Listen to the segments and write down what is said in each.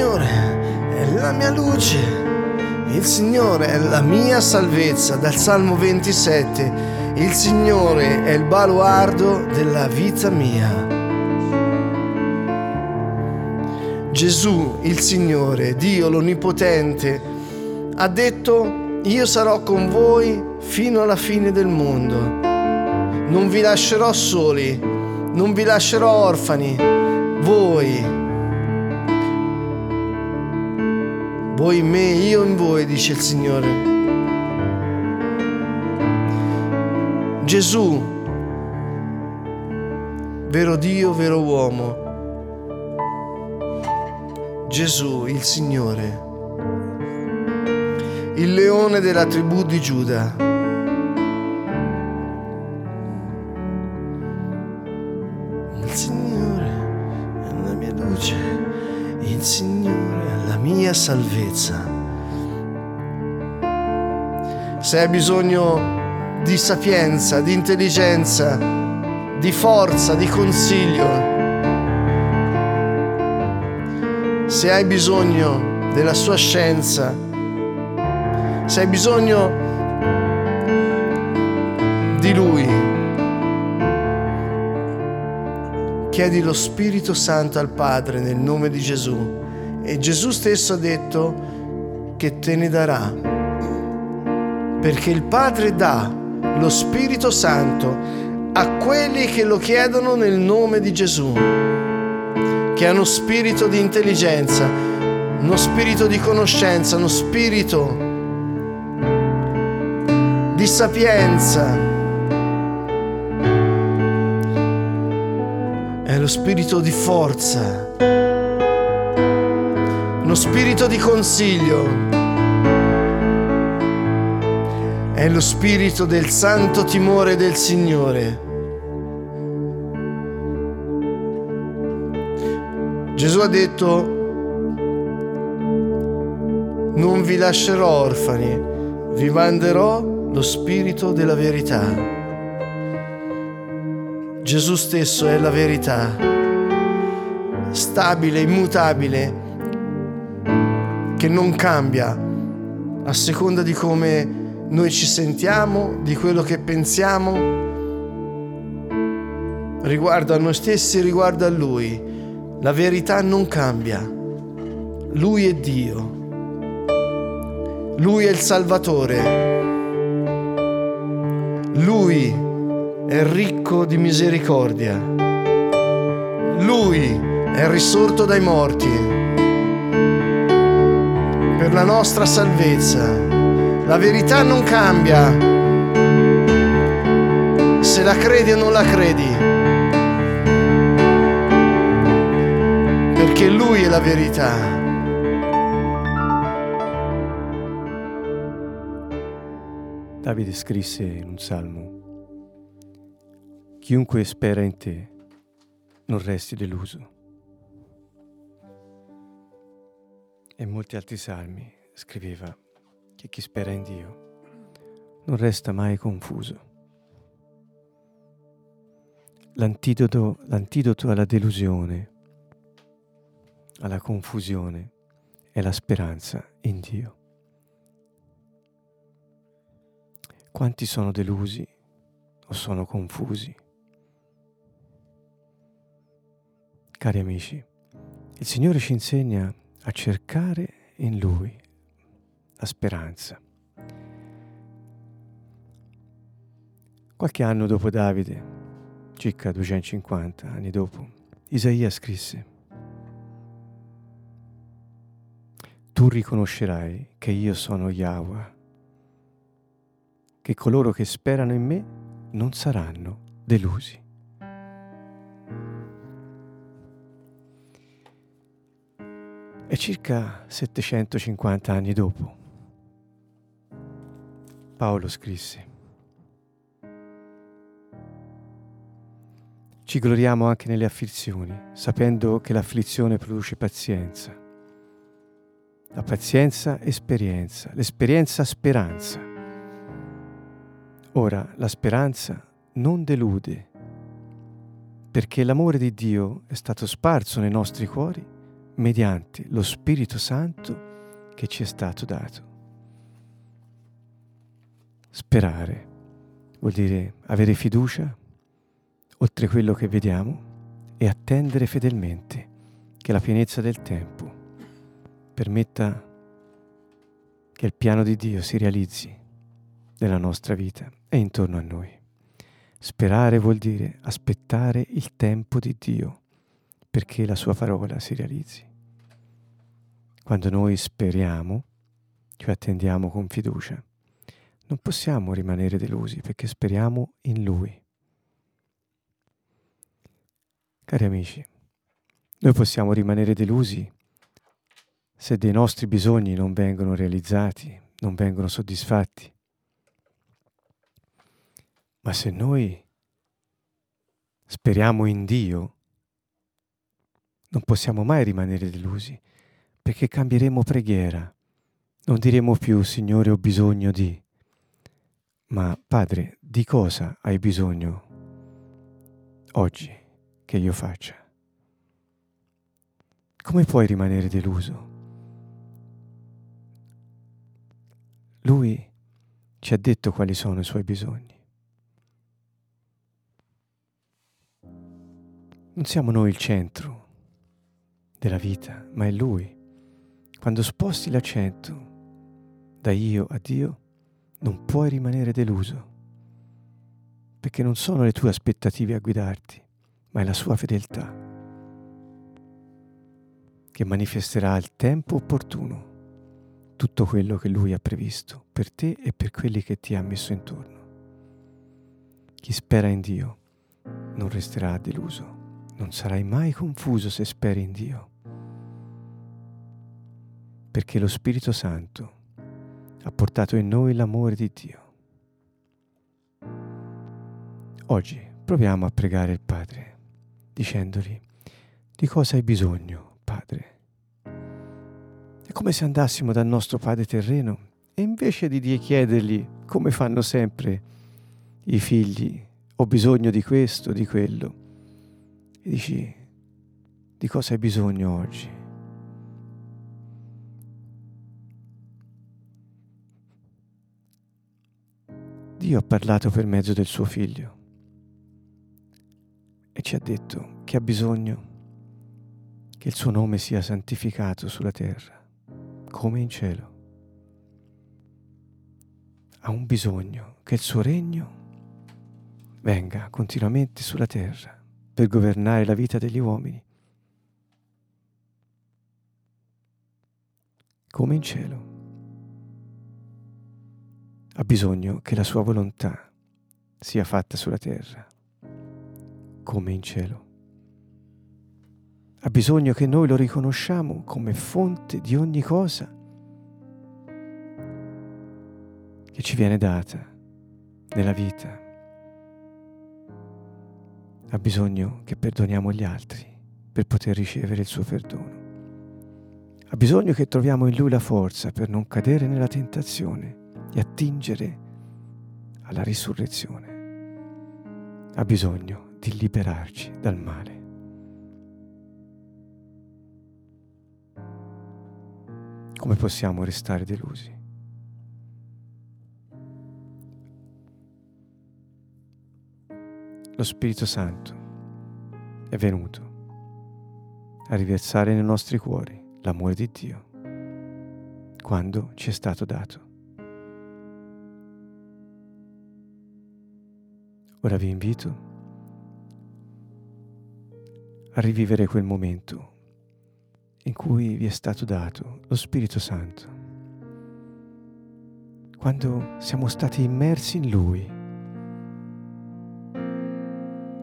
Signore è la mia luce, il Signore è la mia salvezza. Dal Salmo 27, il Signore è il baluardo della vita mia. Gesù, il Signore, Dio l'Onnipotente, ha detto, io sarò con voi fino alla fine del mondo. Non vi lascerò soli, non vi lascerò orfani. Voi Voi in me, io in voi, dice il Signore. Gesù, vero Dio, vero uomo. Gesù, il Signore, il leone della tribù di Giuda. Mia salvezza. Se hai bisogno di sapienza, di intelligenza, di forza, di consiglio, se hai bisogno della sua scienza, se hai bisogno di lui, chiedi lo Spirito Santo al Padre nel nome di Gesù e Gesù stesso ha detto che te ne darà. Perché il Padre dà lo Spirito Santo a quelli che lo chiedono nel nome di Gesù, che hanno spirito di intelligenza, uno spirito di conoscenza, uno spirito di sapienza. È lo spirito di forza, uno spirito di consiglio. È lo spirito del santo timore del Signore. Gesù ha detto, non vi lascerò orfani, vi manderò lo spirito della verità. Gesù stesso è la verità, stabile, immutabile, che non cambia a seconda di come noi ci sentiamo, di quello che pensiamo riguardo a noi stessi, riguardo a Lui. La verità non cambia. Lui è Dio. Lui è il Salvatore. Lui è ricco di misericordia. Lui è risorto dai morti per la nostra salvezza. La verità non cambia. Se la credi o non la credi. Perché Lui è la verità. Davide scrisse in un salmo, Chiunque spera in te non resti deluso. E molti altri salmi scriveva che chi spera in Dio non resta mai confuso. L'antidoto, l'antidoto alla delusione, alla confusione è la speranza in Dio. Quanti sono delusi o sono confusi? Cari amici, il Signore ci insegna a cercare in Lui la speranza. Qualche anno dopo Davide, circa 250 anni dopo, Isaia scrisse, Tu riconoscerai che io sono Yahweh, che coloro che sperano in me non saranno delusi. Circa 750 anni dopo, Paolo scrisse, Ci gloriamo anche nelle afflizioni, sapendo che l'afflizione produce pazienza. La pazienza esperienza, l'esperienza speranza. Ora la speranza non delude, perché l'amore di Dio è stato sparso nei nostri cuori mediante lo Spirito Santo che ci è stato dato. Sperare vuol dire avere fiducia oltre quello che vediamo e attendere fedelmente che la pienezza del tempo permetta che il piano di Dio si realizzi nella nostra vita e intorno a noi. Sperare vuol dire aspettare il tempo di Dio perché la sua parola si realizzi. Quando noi speriamo, cioè attendiamo con fiducia, non possiamo rimanere delusi perché speriamo in Lui. Cari amici, noi possiamo rimanere delusi se dei nostri bisogni non vengono realizzati, non vengono soddisfatti. Ma se noi speriamo in Dio, non possiamo mai rimanere delusi, perché cambieremo preghiera. Non diremo più, Signore, ho bisogno di, ma Padre, di cosa hai bisogno oggi che io faccia? Come puoi rimanere deluso? Lui ci ha detto quali sono i suoi bisogni. Non siamo noi il centro della vita, ma è Lui. Quando sposti l'accento da io a Dio, non puoi rimanere deluso, perché non sono le tue aspettative a guidarti, ma è la sua fedeltà che manifesterà al tempo opportuno tutto quello che Lui ha previsto per te e per quelli che ti ha messo intorno. Chi spera in Dio non resterà deluso, non sarai mai confuso se speri in Dio, perché lo Spirito Santo ha portato in noi l'amore di Dio. Oggi proviamo a pregare il Padre, dicendogli di cosa hai bisogno, Padre è come se andassimo dal nostro Padre terreno e invece di chiedergli, come fanno sempre i figli, ho bisogno di questo, di quello, e dici, di cosa hai bisogno oggi? Dio ha parlato per mezzo del suo figlio e ci ha detto che ha bisogno che il suo nome sia santificato sulla terra come in cielo. Ha un bisogno che il suo regno venga continuamente sulla terra per governare la vita degli uomini, come in cielo. Ha bisogno che la sua volontà sia fatta sulla terra, come in cielo ha bisogno che noi lo riconosciamo come fonte di ogni cosa che ci viene data nella vita. Ha bisogno che perdoniamo gli altri per poter ricevere il suo perdono. Ha bisogno che troviamo in Lui la forza per non cadere nella tentazione e attingere alla risurrezione. Ha bisogno di liberarci dal male. come possiamo restare delusi? Lo Spirito Santo è venuto a riversare nei nostri cuori l'amore di Dio quando ci è stato dato. Ora vi invito a rivivere quel momento in cui vi è stato dato lo Spirito Santo. Quando siamo stati immersi in Lui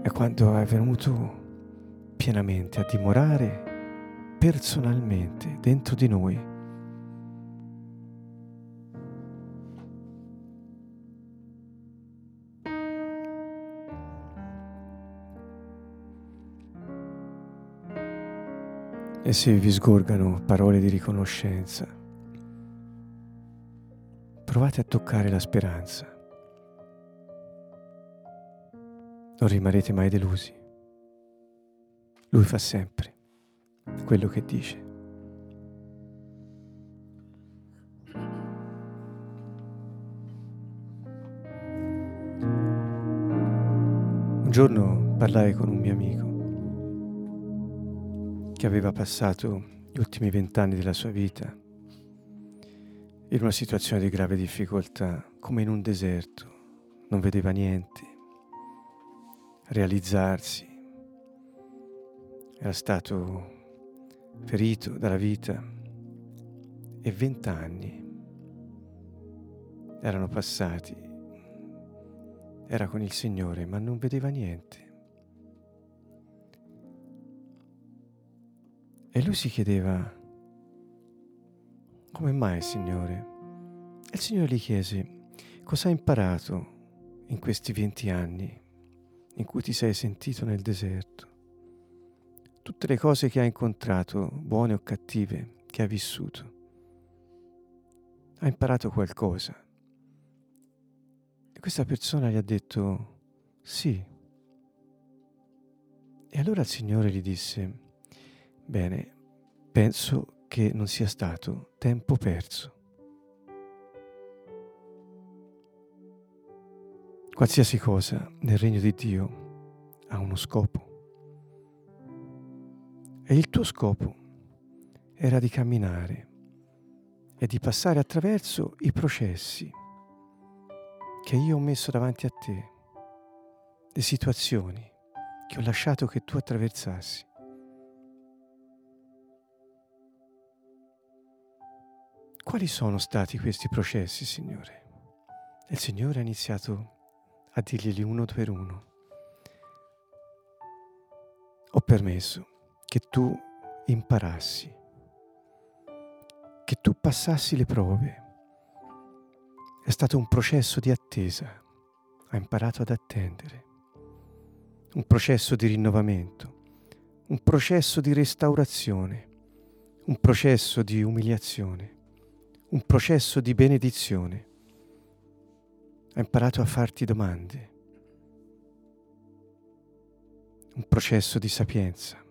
e quando è venuto pienamente a dimorare personalmente dentro di noi e se vi sgorgano parole di riconoscenza, provate a toccare la speranza. Non rimarrete mai delusi. Lui fa sempre quello che dice. Un giorno parlai con un mio amico che aveva passato gli ultimi vent'anni della sua vita in una situazione di grave difficoltà, come in un deserto, non vedeva niente, realizzarsi, era stato ferito dalla vita. E vent'anni erano passati, era con il Signore ma non vedeva niente. E lui si chiedeva, come mai Signore? E il Signore gli chiese, cosa hai imparato in questi venti anni in cui ti sei sentito nel deserto? Tutte le cose che hai incontrato, buone o cattive, che hai vissuto. Hai imparato qualcosa. E questa persona gli ha detto sì. E allora il Signore gli disse, Bene, penso che non sia stato tempo perso. Qualsiasi cosa nel regno di Dio ha uno scopo. E il tuo scopo era di camminare e di passare attraverso i processi che io ho messo davanti a te, le situazioni che ho lasciato che tu attraversassi. Quali sono stati questi processi, Signore? E il Signore ha iniziato a dirglieli uno per uno. Ho permesso che tu imparassi, che tu passassi le prove. È stato un processo di attesa, hai imparato ad attendere, un processo di rinnovamento, un processo di restaurazione, un processo di umiliazione un processo di benedizione. Ha imparato a farti domande, un processo di sapienza,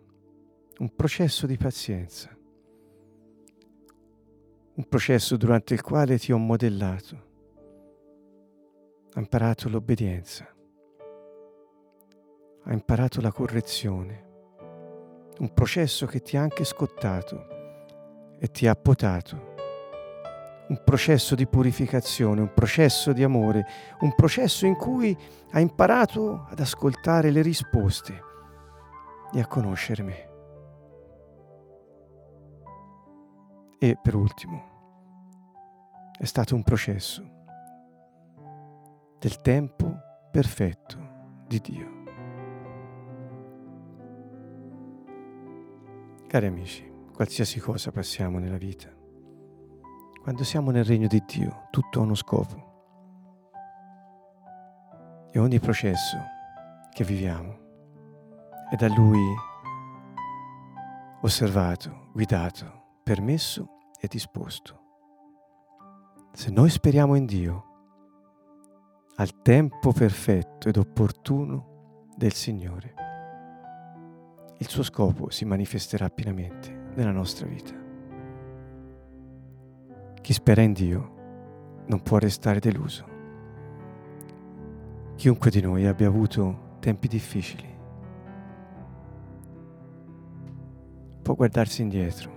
un processo di pazienza, un processo durante il quale ti ho modellato. Ha imparato l'obbedienza, ha imparato la correzione, un processo che ti ha anche scottato e ti ha potato un processo di purificazione, un processo di amore, un processo in cui hai imparato ad ascoltare le risposte e a conoscere me. E per ultimo, è stato un processo del tempo perfetto di Dio. Cari amici, qualsiasi cosa passiamo nella vita, quando siamo nel regno di Dio, tutto ha uno scopo. E ogni processo che viviamo è da Lui osservato, guidato, permesso e disposto. Se noi speriamo in Dio, al tempo perfetto ed opportuno del Signore, il suo scopo si manifesterà pienamente nella nostra vita. Chi spera in Dio non può restare deluso. Chiunque di noi abbia avuto tempi difficili può guardarsi indietro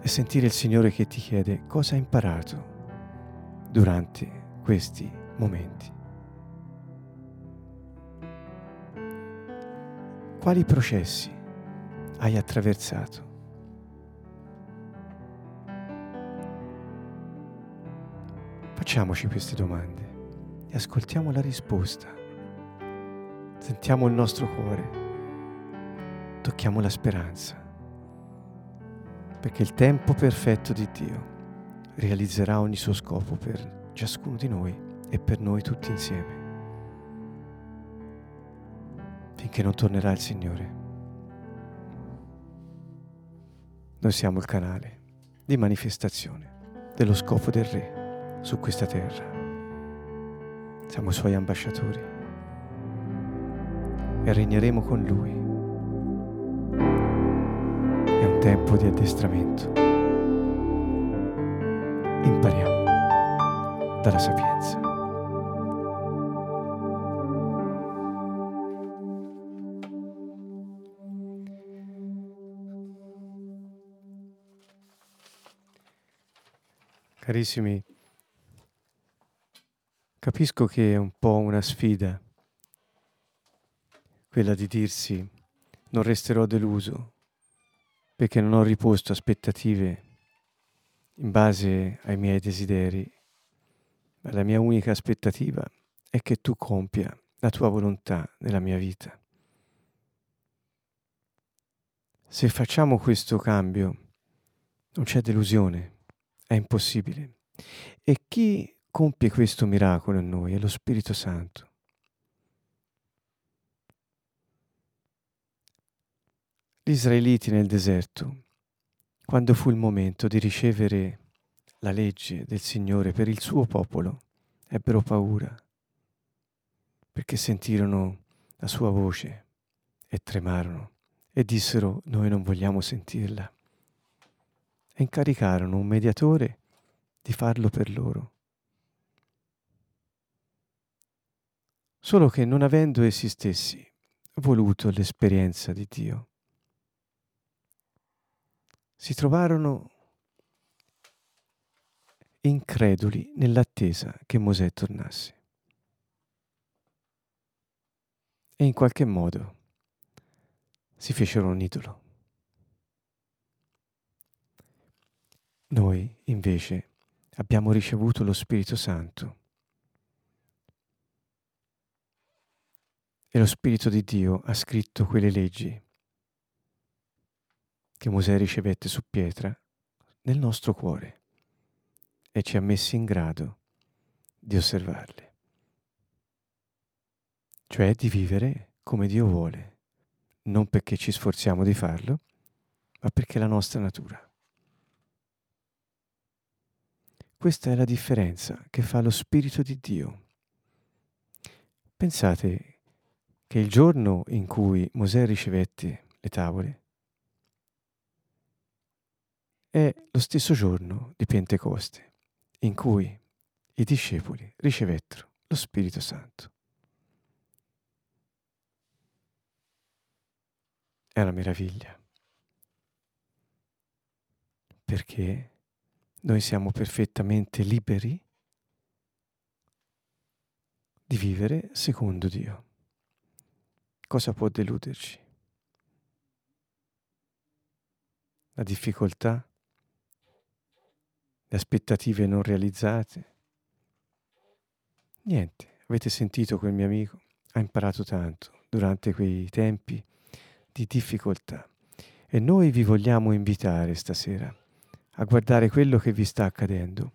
e sentire il Signore che ti chiede cosa hai imparato durante questi momenti. Quali processi hai attraversato? Facciamoci queste domande e ascoltiamo la risposta. Sentiamo il nostro cuore, tocchiamo la speranza, perché il tempo perfetto di Dio realizzerà ogni suo scopo per ciascuno di noi e per noi tutti insieme, finché non tornerà il Signore. Noi siamo il canale di manifestazione dello scopo del Re su questa terra. Siamo suoi ambasciatori e regneremo con lui tempo di addestramento. Impariamo dalla sapienza. Carissimi, capisco che è un po' una sfida quella di dirsi non resterò deluso perché non ho riposto aspettative in base ai miei desideri, ma la mia unica aspettativa è che tu compia la tua volontà nella mia vita. Se facciamo questo cambio, non c'è delusione, è impossibile. E chi compie questo miracolo in noi è lo Spirito Santo. Gli israeliti nel deserto, quando fu il momento di ricevere la legge del Signore per il suo popolo, ebbero paura, perché sentirono la sua voce e tremarono e dissero noi non vogliamo sentirla e incaricarono un mediatore di farlo per loro. Solo che non avendo essi stessi voluto l'esperienza di Dio, si trovarono increduli nell'attesa che Mosè tornasse. E in qualche modo si fecero un idolo. Noi invece abbiamo ricevuto lo Spirito Santo e lo Spirito di Dio ha scritto quelle leggi che Mosè ricevette su pietra nel nostro cuore e ci ha messi in grado di osservarle, cioè di vivere come Dio vuole, non perché ci sforziamo di farlo, ma perché è la nostra natura. Questa è la differenza che fa lo Spirito di Dio. Pensate che il giorno in cui Mosè ricevette le tavole è lo stesso giorno di Pentecoste in cui i discepoli ricevettero lo Spirito Santo. È una meraviglia, perché noi siamo perfettamente liberi di vivere secondo Dio. Cosa può deluderci? La difficoltà? Le aspettative non realizzate? Niente, avete sentito quel mio amico? Ha imparato tanto durante quei tempi di difficoltà e noi vi vogliamo invitare stasera a guardare quello che vi sta accadendo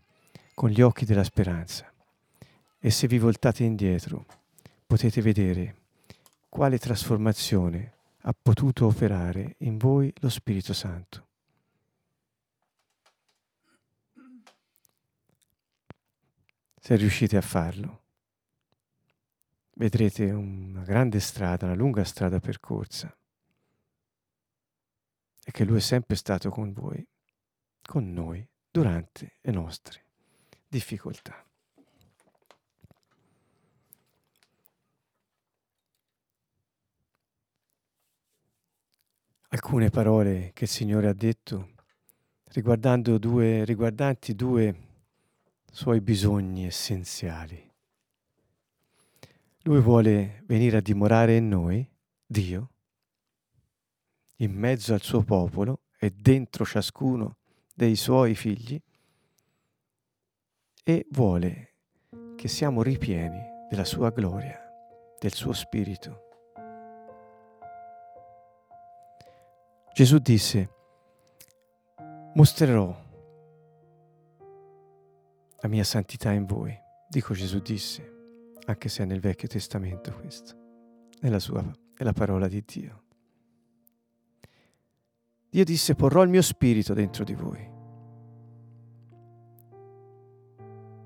con gli occhi della speranza. E se vi voltate indietro, potete vedere quale trasformazione ha potuto operare in voi lo Spirito Santo. Se riuscite a farlo, vedrete una grande strada, una lunga strada percorsa e che Lui è sempre stato con voi con noi durante le nostre difficoltà. Alcune parole che il Signore ha detto riguardando due, riguardanti due suoi bisogni essenziali. Lui vuole venire a dimorare in noi, Dio, in mezzo al suo popolo e dentro ciascuno dei suoi figli e vuole che siamo ripieni della sua gloria, del suo spirito. Gesù disse, mostrerò la mia santità in voi. Dico Gesù disse, anche se è nel Vecchio Testamento questo, è la sua, è la parola di Dio. Dio disse porrò il mio spirito dentro di voi.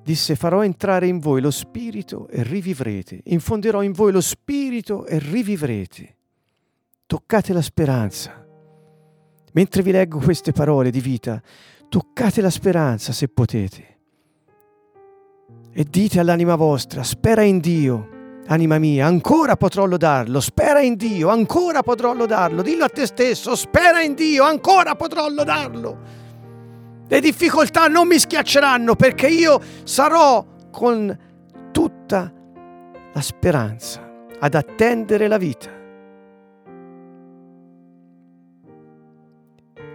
Disse farò entrare in voi lo spirito e rivivrete, infonderò in voi lo spirito e rivivrete. Toccate la speranza, Mentre vi leggo queste parole di vita, toccate la speranza se potete e dite all'anima vostra, spera in Dio, anima mia, ancora potrò lodarlo, spera in Dio, ancora potrò lodarlo, dillo a te stesso, spera in Dio, ancora potrò lodarlo. Le difficoltà non mi schiacceranno perché io sarò con tutta la speranza ad attendere la vita.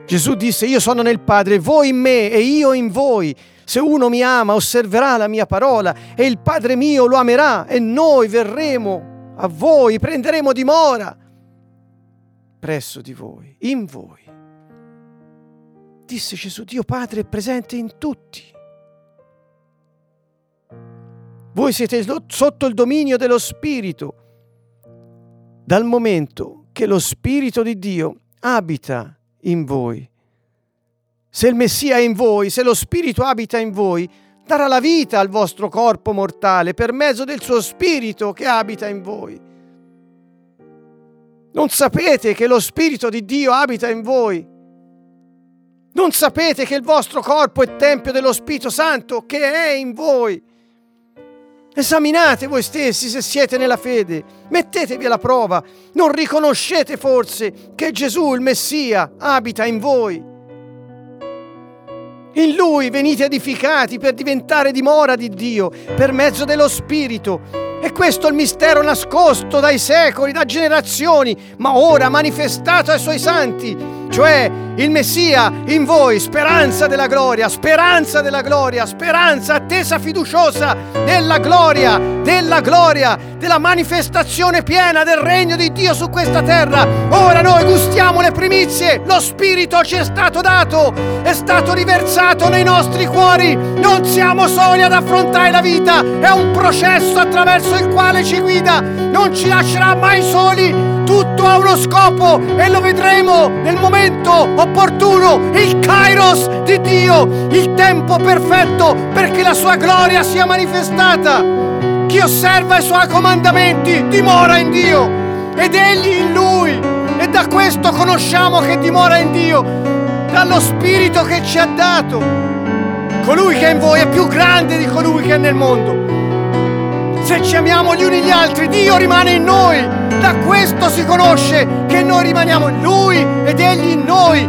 Gesù disse, io sono nel Padre, voi in me e io in voi. Se uno mi ama, osserverà la mia parola e il Padre mio lo amerà e noi verremo a voi, prenderemo dimora presso di voi, in voi. Disse Gesù, Dio Padre è presente in tutti. Voi siete sotto il dominio dello Spirito dal momento che lo Spirito di Dio abita in voi. Se il Messia è in voi, se lo Spirito abita in voi, darà la vita al vostro corpo mortale per mezzo del suo Spirito che abita in voi. Non sapete che lo Spirito di Dio abita in voi? Non sapete che il vostro corpo è tempio dello Spirito Santo che è in voi? Esaminate voi stessi se siete nella fede, mettetevi alla prova, non riconoscete forse che Gesù, il Messia, abita in voi? In Lui venite edificati per diventare dimora di Dio per mezzo dello Spirito. E questo è il mistero nascosto dai secoli, da generazioni, ma ora manifestato ai Suoi santi, cioè il Messia in voi, speranza della gloria, speranza della gloria, speranza attesa fiduciosa della gloria, della gloria, della manifestazione piena del regno di Dio su questa terra. Ora noi gustiamo le primizie, lo Spirito ci è stato dato, è stato riversato nei nostri cuori, non siamo soli ad affrontare la vita, è un processo attraverso il quale ci guida, non ci lascerà mai soli tutto ha uno scopo e lo vedremo nel momento opportuno, il kairos di Dio, il tempo perfetto perché la sua gloria sia manifestata. Chi osserva i suoi comandamenti dimora in Dio ed egli in lui. E da questo conosciamo che dimora in Dio, dallo Spirito che ci ha dato. Colui che è in voi è più grande di colui che è nel mondo. Se ci amiamo gli uni gli altri, Dio rimane in noi da questo si conosce che noi rimaniamo in Lui ed Egli in noi.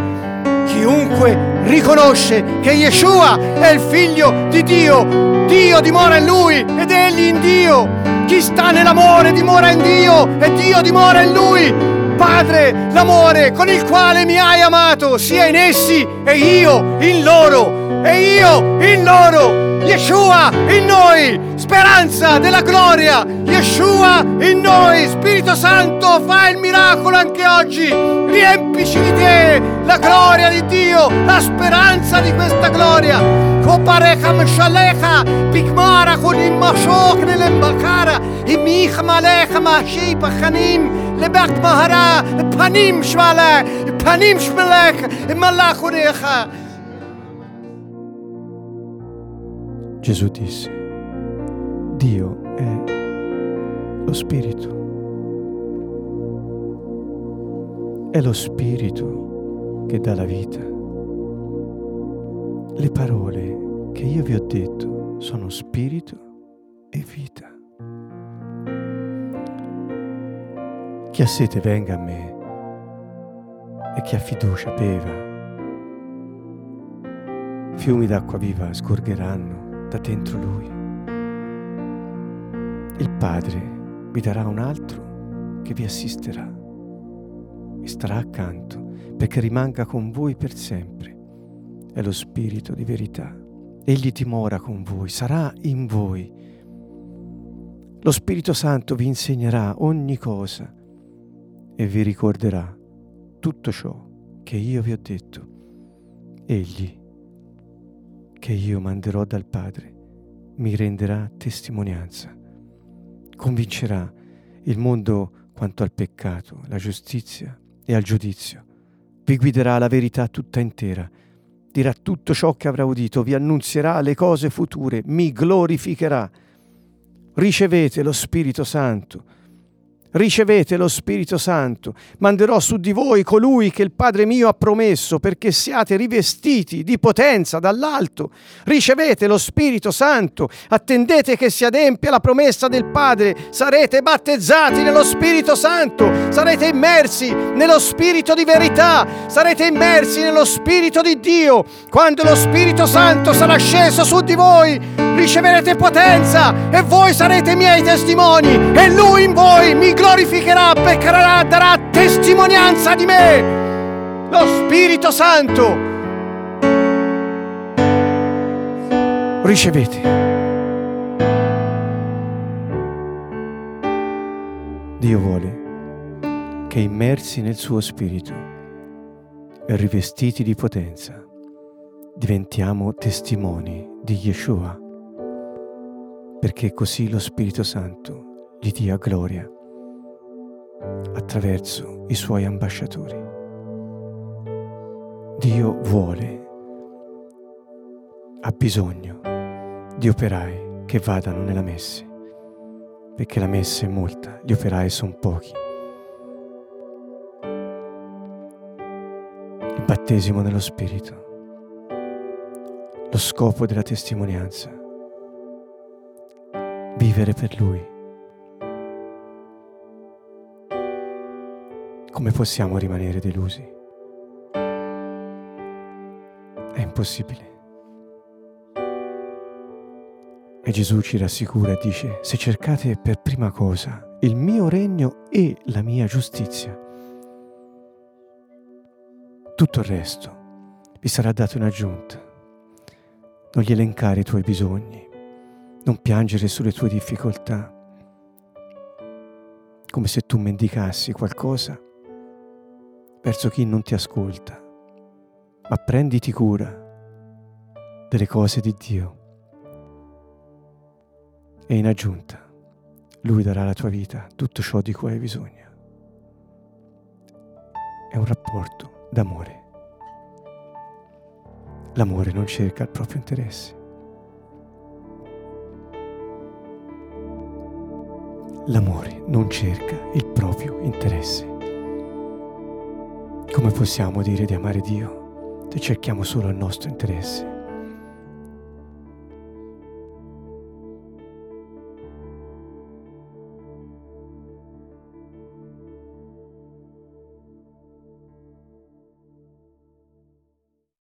Chiunque riconosce che Yeshua è il figlio di Dio, Dio dimora in Lui ed Egli in Dio. Chi sta nell'amore dimora in Dio e Dio dimora in Lui. Padre, l'amore con il quale mi hai amato sia in essi e io in loro e io in loro. Yeshua in noi, speranza della gloria. Yeshua in noi, Spirito Santo, fa il miracolo anche oggi. Riempici di te la gloria di Dio, la speranza di questa gloria. Koparecham shalecha, bigmara con il mashok nell'embakara, imich malecha mashi pachanim, lebak mahara, panim shmale, panim shmelech, malachunecha. Gesù disse, Dio è lo Spirito. È lo Spirito che dà la vita. Le parole che io vi ho detto sono Spirito e vita. Chi ha sete venga a me e chi ha fiducia beva. Fiumi d'acqua viva scorgeranno da dentro lui. Il Padre vi darà un altro che vi assisterà, vi starà accanto perché rimanga con voi per sempre. È lo Spirito di verità. Egli dimora con voi, sarà in voi. Lo Spirito Santo vi insegnerà ogni cosa e vi ricorderà tutto ciò che io vi ho detto. Egli che io manderò dal Padre mi renderà testimonianza, convincerà il mondo quanto al peccato, alla giustizia e al giudizio, vi guiderà alla verità tutta intera, dirà tutto ciò che avrà udito, vi annunzierà le cose future, mi glorificherà. Ricevete lo Spirito Santo, ricevete lo Spirito Santo. Manderò su di voi colui che il Padre mio ha promesso perché siate rivestiti di potenza dall'alto. Ricevete lo Spirito Santo. Attendete che si adempia la promessa del Padre. Sarete battezzati nello Spirito Santo. Sarete immersi nello Spirito di verità. Sarete immersi nello Spirito di Dio. Quando lo Spirito Santo sarà sceso su di voi, riceverete potenza e voi sarete miei testimoni e Lui in voi mi glorificherà perché darà testimonianza di me. Lo Spirito Santo. Ricevete. Dio vuole che immersi nel suo Spirito e rivestiti di potenza diventiamo testimoni di Yeshua, perché così lo Spirito Santo gli dia gloria attraverso i suoi ambasciatori. Dio vuole, ha bisogno di operai che vadano nella messe, perché la messa è molta, gli operai sono pochi. Il battesimo nello Spirito, lo scopo della testimonianza, vivere per Lui come possiamo rimanere delusi? È impossibile. E Gesù ci rassicura e dice, se cercate per prima cosa il mio regno e la mia giustizia, tutto il resto vi sarà dato in aggiunta. Non gli elencare i tuoi bisogni, non piangere sulle tue difficoltà, come se tu mendicassi qualcosa verso chi non ti ascolta, ma prenditi cura delle cose di Dio. E in aggiunta, Lui darà alla tua vita tutto ciò di cui hai bisogno. È un rapporto d'amore. L'amore non cerca il proprio interesse. L'amore non cerca il proprio interesse. Come possiamo dire di amare Dio se cerchiamo solo il nostro interesse?